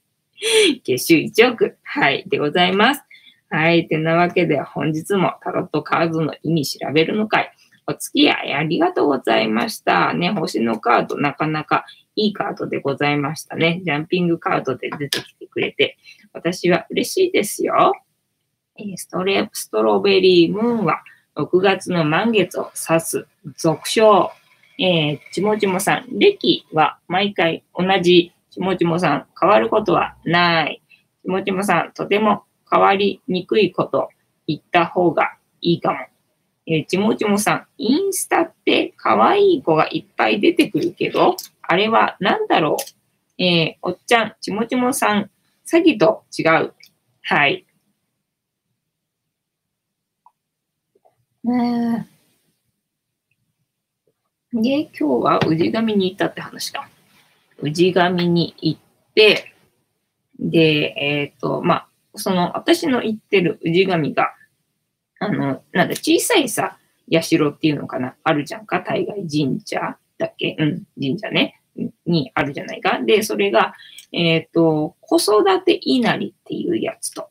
月収1億。はい。でございます。はい。てなわけで、本日もタロットカードの意味調べるの会。お付き合いありがとうございました。ね、星のカードなかなかいいカードでございましたね。ジャンピングカードで出てきてくれて、私は嬉しいですよ。ストレストロベリームーンは6月の満月を指す俗称。えーちもちもさん、歴は毎回同じ。ちもちもさん、変わることはない。ちもちもさん、とても変わりにくいこと言った方がいいかも。えーちもちもさん、インスタって可愛い子がいっぱい出てくるけど、あれは何だろうえーおっちゃん、ちもちもさん、詐欺と違う。はい。ねえ。で、今日は氏神に行ったって話か。氏神に行って、で、えっ、と、まあ、その、私の行ってる氏神が、あの、なんだ、小さいさ、社っていうのかな、あるじゃんか、大概神社だっけ？うん、神社ね、にあるじゃないか？で、それが、えっ、と、子育て稲荷っていうやつと、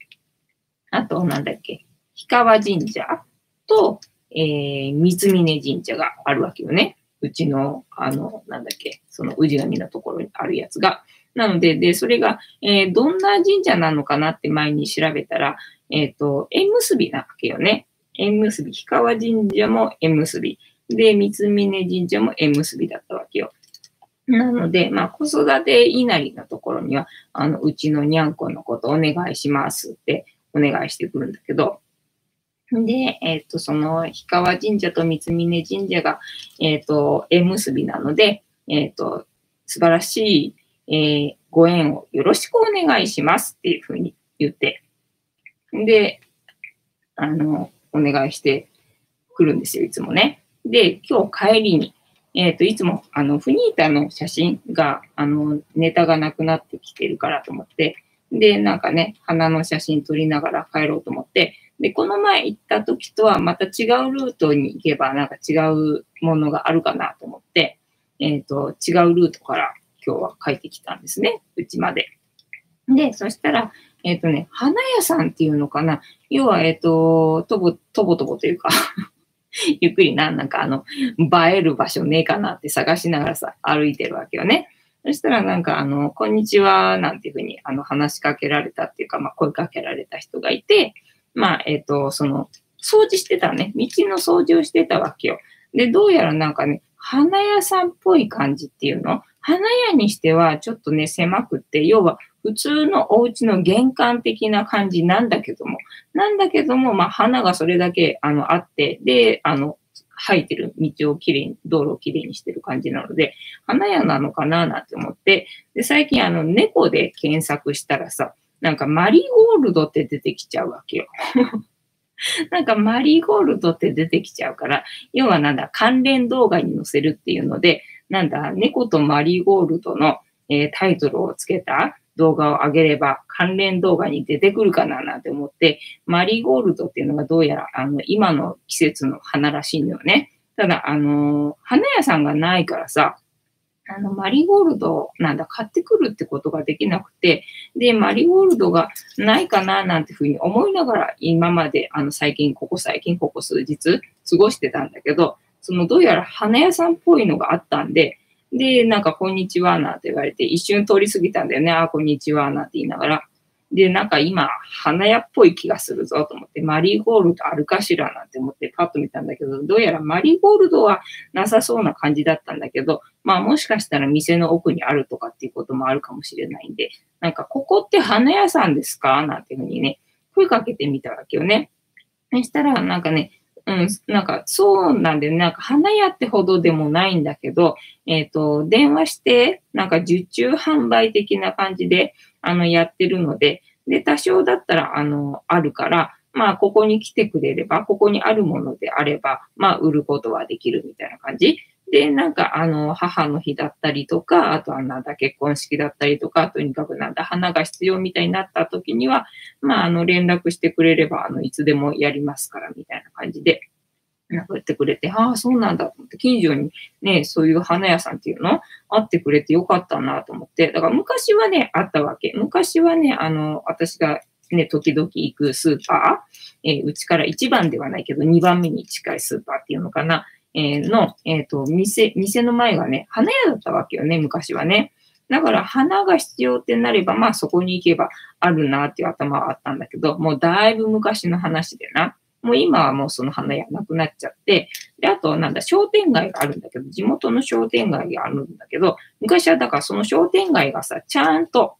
あと、なんだっけ、氷川神社。と、えー、三峯神社があるわけよね。うちの、あの、なんだっけ、その氏神のところにあるやつが。なので、で、それが、えーどんな神社なのかなって前に調べたら、えっ、と、縁結びなわけよね。縁結び、氷川神社も縁結び。で、三峯神社も縁結びだったわけよ。なので、まあ、子育て稲荷のところには、あの、うちのにゃんこのことお願いしますってお願いしてくるんだけど、で、えっ、と、その、氷川神社と三峯神社が、えっ、と、縁結びなので、えっ、と、素晴らしい、えご縁をよろしくお願いしますっていうふうに言って、で、あの、お願いしてくるんですよ、いつもね。で、今日帰りに、えっ、と、いつも、あの、フニータの写真が、あの、ネタがなくなってきてるからと思って、で、なんかね、花の写真撮りながら帰ろうと思って、で、この前行った時とはまた違うルートに行けば、なんか違うものがあるかなと思って、えっ、と、違うルートから今日は帰ってきたんですね、うちまで。で、そしたら、えっ、とね、花屋さんっていうのかな要は、えっ、と、とぼ、とぼとぼというか、ゆっくりな、なんかあの、映える場所ねえかなって探しながらさ、歩いてるわけよね。そしたらなんかあの、こんにちは、なんていうふうにあの話しかけられたっていうか、まあ声かけられた人がいて、まあ、えっ、と、その、掃除してたね。道の掃除をしてたわけよ。で、どうやらなんかね、花屋さんっぽい感じっていうの？花屋にしてはちょっとね、狭くって、要は普通のお家の玄関的な感じなんだけども、なんだけども、まあ、花がそれだけ、あの、あって、で、あの、生えてる道をきれいに、道路をきれいにしてる感じなので、花屋なのかななんて思って、で、最近あの、猫で検索したらさ、なんかマリーゴールドって出てきちゃうわけよ。なんかマリーゴールドって出てきちゃうから、要はなんだ、関連動画に載せるっていうので、なんだ、猫とマリーゴールドの、えータイトルをつけた動画を上げれば関連動画に出てくるかななんて思って、マリーゴールドっていうのがどうやらあの今の季節の花らしいのよね。ただ、あのー花屋さんがないからさ、あの、マリーゴールドなんだ、買ってくるってことができなくて、で、マリーゴールドがないかななんてふうに思いながら今まで、あの、最近、ここ最近、ここ数日過ごしてたんだけど、その、どうやら花屋さんっぽいのがあったんで、で、なんか、こんにちは、なんて言われて、一瞬通り過ぎたんだよね。あ、こんにちは、なんて言いながら。で、なんか今、花屋っぽい気がするぞと思って、マリーゴールドあるかしらなんて思ってパッと見たんだけど、どうやらマリーゴールドはなさそうな感じだったんだけど、まあもしかしたら店の奥にあるとかっていうこともあるかもしれないんで、なんかここって花屋さんですか？なんていうふうにね、声かけてみたわけよね。そしたら、なんかね、うん、なんか、そうなんで、なんか、花屋ってほどでもないんだけど、えっ、ー、と、電話して、なんか、受注販売的な感じで、あの、やってるので、で、多少だったら、あの、あるから、まあ、ここに来てくれれば、ここにあるものであれば、まあ、売ることはできるみたいな感じ。で、なんか、あの、母の日だったりとか、あとはなんだ、結婚式だったりとか、とにかくなんだ、花が必要みたいになった時には、まあ、あの、連絡してくれれば、あの、いつでもやりますから、みたいな感じで、なんか言ってくれて、ああ、そうなんだと思って、近所にね、そういう花屋さんっていうのあってくれてよかったなと思って、だから昔はね、あったわけ。昔はね、あの、私がね、時々行くスーパー、えー、うちから1番ではないけど、2番目に近いスーパーっていうのかな、え、の、えっ、ー、と、店、店の前がね、花屋だったわけよね、昔はね。だから花が必要ってなれば、まあそこに行けばあるなっていう頭はあったんだけど、もうだいぶ昔の話でな。もう今はもうその花屋なくなっちゃって、で、あとなんだ、商店街があるんだけど、地元の商店街があるんだけど、昔はだからその商店街がさ、ちゃんと、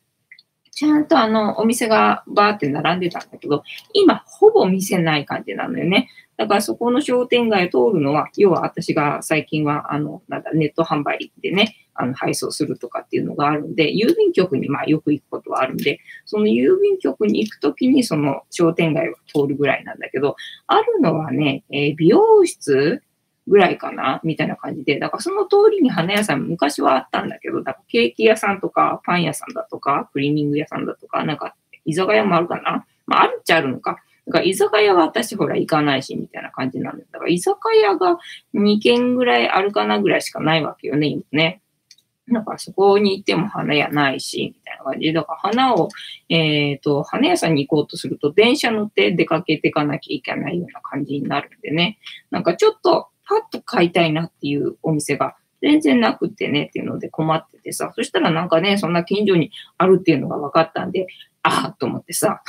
ちゃんとあの、お店がバーって並んでたんだけど、今ほぼ店ない感じなのよね。だからそこの商店街を通るのは、要は私が最近は、あの、なんだ、ネット販売でね、あの、配送するとかっていうのがあるんで、郵便局にまあよく行くことはあるんで、その郵便局に行くときにその商店街を通るぐらいなんだけど、あるのはね、えー、美容室ぐらいかなみたいな感じで、だからその通りに花屋さん昔はあったんだけど、だからケーキ屋さんとかパン屋さんだとか、クリーニング屋さんだとか、なんか居酒屋もあるかなまああるっちゃあるのか。だから居酒屋は私ほら行かないし、みたいな感じなんだ。だから居酒屋が2軒ぐらいあるかなぐらいしかないわけよね、今ね。だからそこに行っても花屋ないし、みたいな感じで。だから花を、えっ、ー、と、花屋さんに行こうとすると電車乗って出かけていかなきゃいけないような感じになるんでね。なんかちょっとパッと買いたいなっていうお店が全然なくてねっていうので困っててさ。そしたらなんかね、そんな近所にあるっていうのが分かったんで、ああと思ってさ。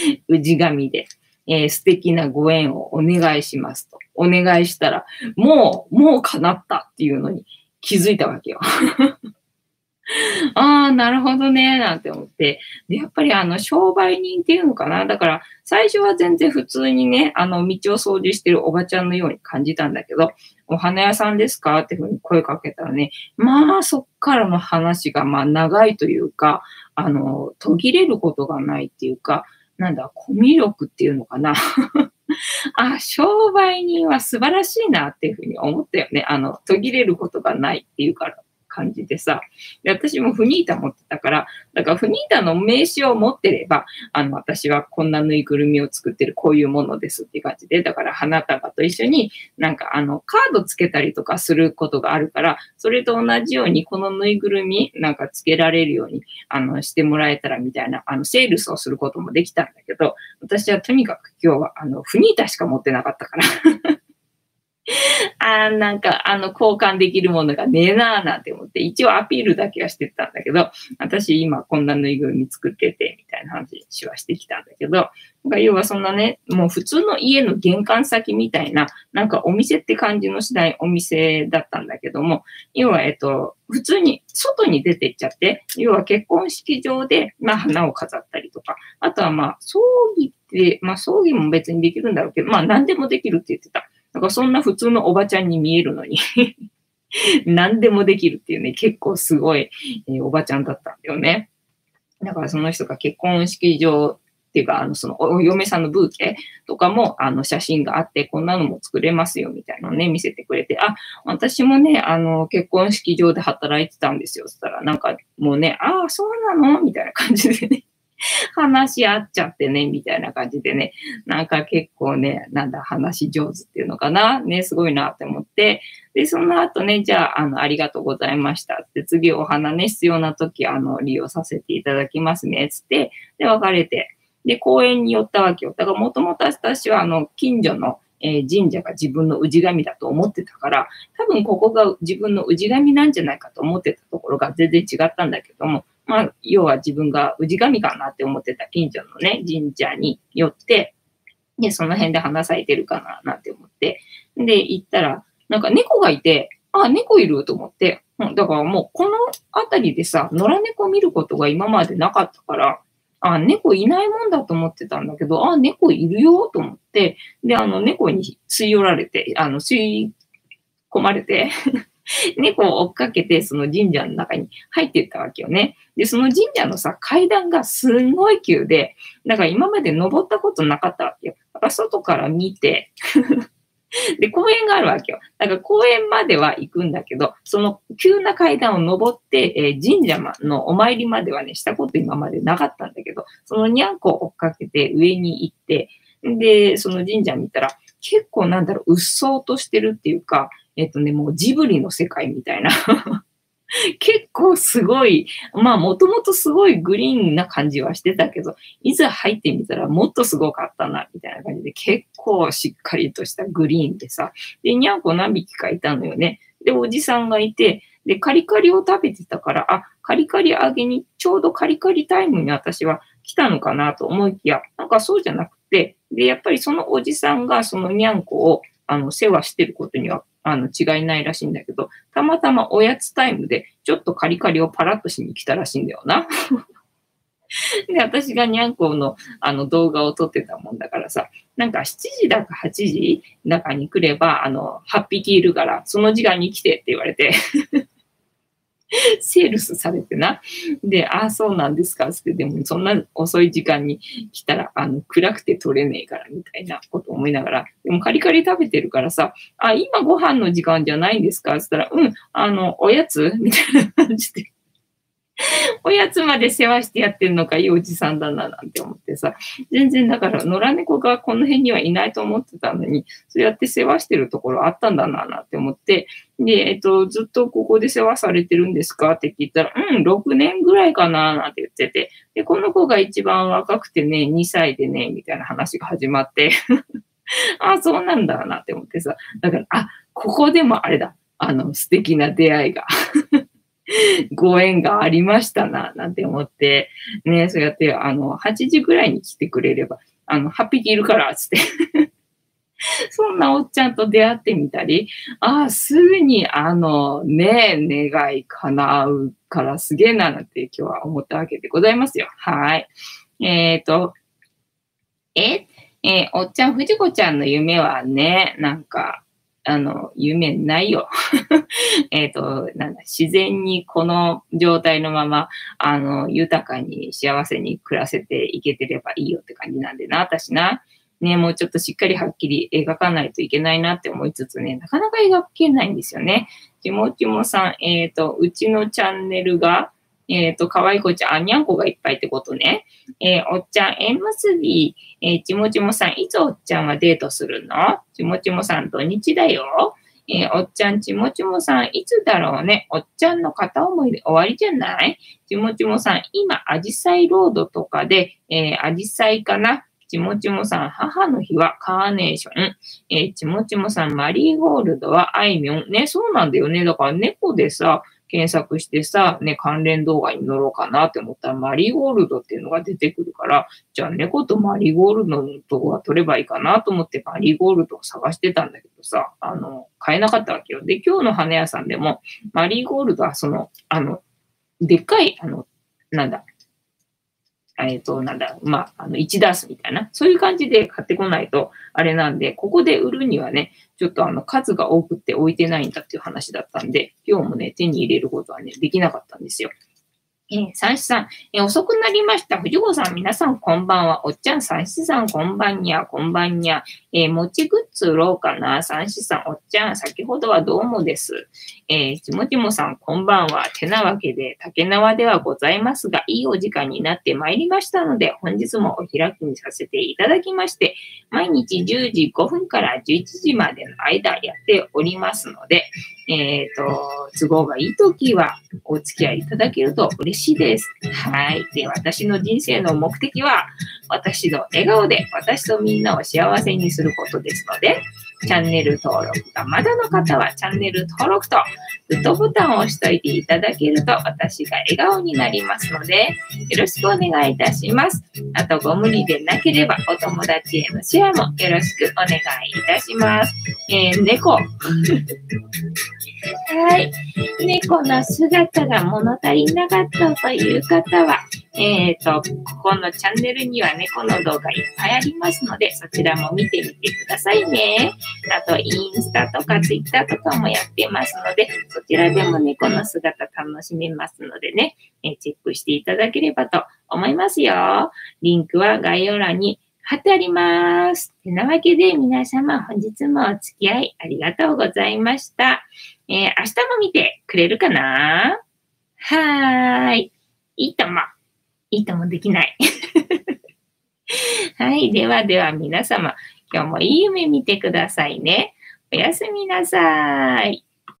氏神で、えー、素敵なご縁をお願いしますと。お願いしたら、もう、もう叶ったっていうのに気づいたわけよ。ああ、なるほどね、なんて思って。で、やっぱりあの、商売人っていうのかな。だから、最初は全然普通にね、あの、道を掃除してるおばちゃんのように感じたんだけど、お花屋さんですか？っていうふうに声かけたらね、まあ、そっからの話が、まあ、長いというか、あの、途切れることがないっていうか、なんだ、コミュ力っていうのかな。あ、商売人は素晴らしいなっていうふうに思ったよね。あの、途切れることがないっていうから。感じでさ。で、私もフニータ持ってたから、だからフニータの名刺を持ってれば、あの、私はこんなぬいぐるみを作ってるこういうものですって感じで、だから花束と一緒になんかあの、カードつけたりとかすることがあるから、それと同じようにこのぬいぐるみなんかつけられるように、あの、してもらえたらみたいな、あの、セールスをすることもできたんだけど、私はとにかく今日はあの、フニータしか持ってなかったから あなんか、あの、交換できるものがねえなーなんて思って、一応アピールだけはしてたんだけど、私今こんなぬいぐるみ作ってて、みたいな話はしてきたんだけど、なんか要はそんなね、もう普通の家の玄関先みたいな、なんかお店って感じのしないお店だったんだけども、要は、えっと、普通に外に出てっちゃって、要は結婚式場で、まあ花を飾ったりとか、あとはまあ葬儀って、まあ葬儀も別にできるんだろうけど、まあ何でもできるって言ってた。だかそんな普通のおばちゃんに見えるのに 何でもできるっていうね、結構すごい、えー、おばちゃんだったんだよね。だからその人が結婚式場っていうか、あの、そのお嫁さんのブーケとかも、あの、写真があって、こんなのも作れますよ、みたいなのね、見せてくれて、あ、私もね、あの、結婚式場で働いてたんですよ、つったら、なんか、もうね、ああ、そうなのみたいな感じでね 話し合っちゃってね、みたいな感じでね、なんか結構ね、なんだ、話上手っていうのかな、ね、すごいなって思って、で、その後ね、じゃあ、あの、ありがとうございましたって、次お花ね、必要な時、あの、利用させていただきますね、つって、で、別れて、で、公園に寄ったわけよ。だから、もともと私は、あの、近所の、え、神社が自分の氏神だと思ってたから、多分ここが自分の氏神なんじゃないかと思ってたところが全然違ったんだけども、まあ、要は自分が氏神かなって思ってた近所のね、神社に寄って、で、その辺で花咲いてるかななんて思って、で、行ったら、なんか猫がいて、あ、猫いると思って、だからもうこの辺りでさ、野良猫見ることが今までなかったから、あ、猫いないもんだと思ってたんだけど、あ、猫いるよと思って、で、あの、猫に吸い寄られて、あの、吸い込まれて 猫を追っかけて、その神社の中に入っていったわけよね。で、その神社のさ、階段がすんごい急で、だから今まで登ったことなかったわけよ。だから外から見て で、公園があるわけよ。だから公園までは行くんだけど、その急な階段を登って、えー、神社のお参りまではね、したこと今までなかったんだけど、そのにゃんこを追っかけて上に行って、で、その神社見たら、結構なんだろう、うっそうとしてるっていうか、えっ、とね、もうジブリの世界みたいな 結構すごい、まあもともとすごいグリーンな感じはしてたけど、いざ入ってみたらもっとすごかったな、みたいな感じで結構しっかりとしたグリーンでさ、で、にゃんこ何匹かいたのよね。で、おじさんがいて、で、カリカリを食べてたから、あ、カリカリ揚げに、ちょうどカリカリタイムに私は来たのかなと思いきや、なんかそうじゃなくて、で、やっぱりそのおじさんがそのにゃんこを、あの、世話してることにはあの、違いないらしいんだけど、たまたまおやつタイムで、ちょっとカリカリをパラッとしに来たらしいんだよな。で、私がにゃんこのあの動画を撮ってたもんだからさ、なんか7時だか8時中に来れば、あの、8匹いるから、その時間に来てって言われて セールスされてな。で、ああ、そうなんですか？って、でもそんな遅い時間に来たら、あの、暗くて取れねえから、みたいなこと思いながら、でもカリカリ食べてるからさ、あ、今ご飯の時間じゃないんですか？って言ったら、うん、あの、おやつ？みたいな感じで。おやつまで世話してやってるのかいいおじさんだななんて思ってさ、全然だから野良猫がこの辺にはいないと思ってたのに、そうやって世話してるところあったんだななんて思って、で、えっと、ずっとここで世話されてるんですかって聞いたら、うん、6年ぐらいかななんて言ってて、で、この子が一番若くてね、2歳でね、みたいな話が始まって。あ、そうなんだなって思ってさ、だから、あ、ここでもあれだ、あの、素敵な出会いが。ご縁がありましたな、なんて思って、ね、そうやって、あの、8時ぐらいに来てくれれば、あの、8匹いるから、つって そんなおっちゃんと出会ってみたり、ああ、すぐに、あの、ね、願い叶うからすげえな、なんて今日は思ったわけでございますよ。はい。えっ、ー、と、え、えー、おっちゃん、藤子ちゃんの夢はね、なんか、あの、夢ないよ。えっと、なんだ、自然にこの状態のまま、あの、豊かに幸せに暮らせていけてればいいよって感じなんでな、私な。ね、もうちょっとしっかりはっきり描かないといけないなって思いつつね、なかなか描けないんですよね。ちもちもさん、えっ、ー、と、うちのチャンネルが、えっ、ー、と、かわいこちゃん、あにゃんこがいっぱいってことね。えー、おっちゃん、縁結び、えー、ちもちもさん、いつおっちゃんはデートするの？ちもちもさん、土日だよ。えー、おっちゃん、ちもちもさん、いつだろうね？おっちゃんの片思いで終わりじゃない？ちもちもさん、今、アジサイロードとかで、えー、アジサイかな？ちもちもさん、母の日はカーネーション。えー、ちもちもさん、マリーゴールドはあいみょん。ね、そうなんだよね。だから猫でさ、検索してさ、ね、関連動画に乗ろうかなって思ったら、マリーゴールドっていうのが出てくるから、じゃあ猫とマリーゴールドの動画撮ればいいかなと思ってマリーゴールドを探してたんだけどさ、あの、買えなかったわけよ。で、今日の花屋さんでも、マリーゴールドはその、あの、でっかい、あの、なんだ、えっ、ー、と、なんだ、まあ、あの、1ダースみたいな、そういう感じで買ってこないと、あれなんで、ここで売るにはね、ちょっとあの、数が多くて置いてないんだっていう話だったんで、今日もね、手に入れることはね、できなかったんですよ。えー、三子さん、えー、遅くなりました。藤子さん、皆さんこんばんは。おっちゃん、三子さん、こんばんにゃ、こんばんにゃ。えー、餅グッズ売ろうかな。三子さん、おっちゃん、先ほどはどうもです。えー、ちもちもさん、こんばんは。てなわけで、竹縄ではございますが、いいお時間になってまいりましたので、本日もお開きにさせていただきまして、毎日10時5分から11時までの間やっておりますので、えっ、ー、と、都合がいいときはお付き合いいただけると嬉しいです。はい。で、私の人生の目的は、私の笑顔で私とみんなを幸せにすることですので、チャンネル登録がまだの方はチャンネル登録とグッドボタンを押しといていただけると私が笑顔になりますので、よろしくお願いいたします。あと、ご無理でなければお友達へのシェアもよろしくお願いいたします。えー、猫。はい。猫の姿が物足りなかったという方は、えっ、と、ここのチャンネルには猫の動画いっぱいありますので、そちらも見てみてくださいね。あと、インスタとかツイッターとかもやってますので、そちらでも猫の姿楽しめますのでね、えチェックしていただければと思いますよ。リンクは概要欄に貼ってあります。てなわけで皆様本日もお付き合いありがとうございました。えー、明日も見てくれるかな？はーい。いいとも。いいともできない。はい。ではでは皆様、今日もいい夢見てくださいね。おやすみなさい。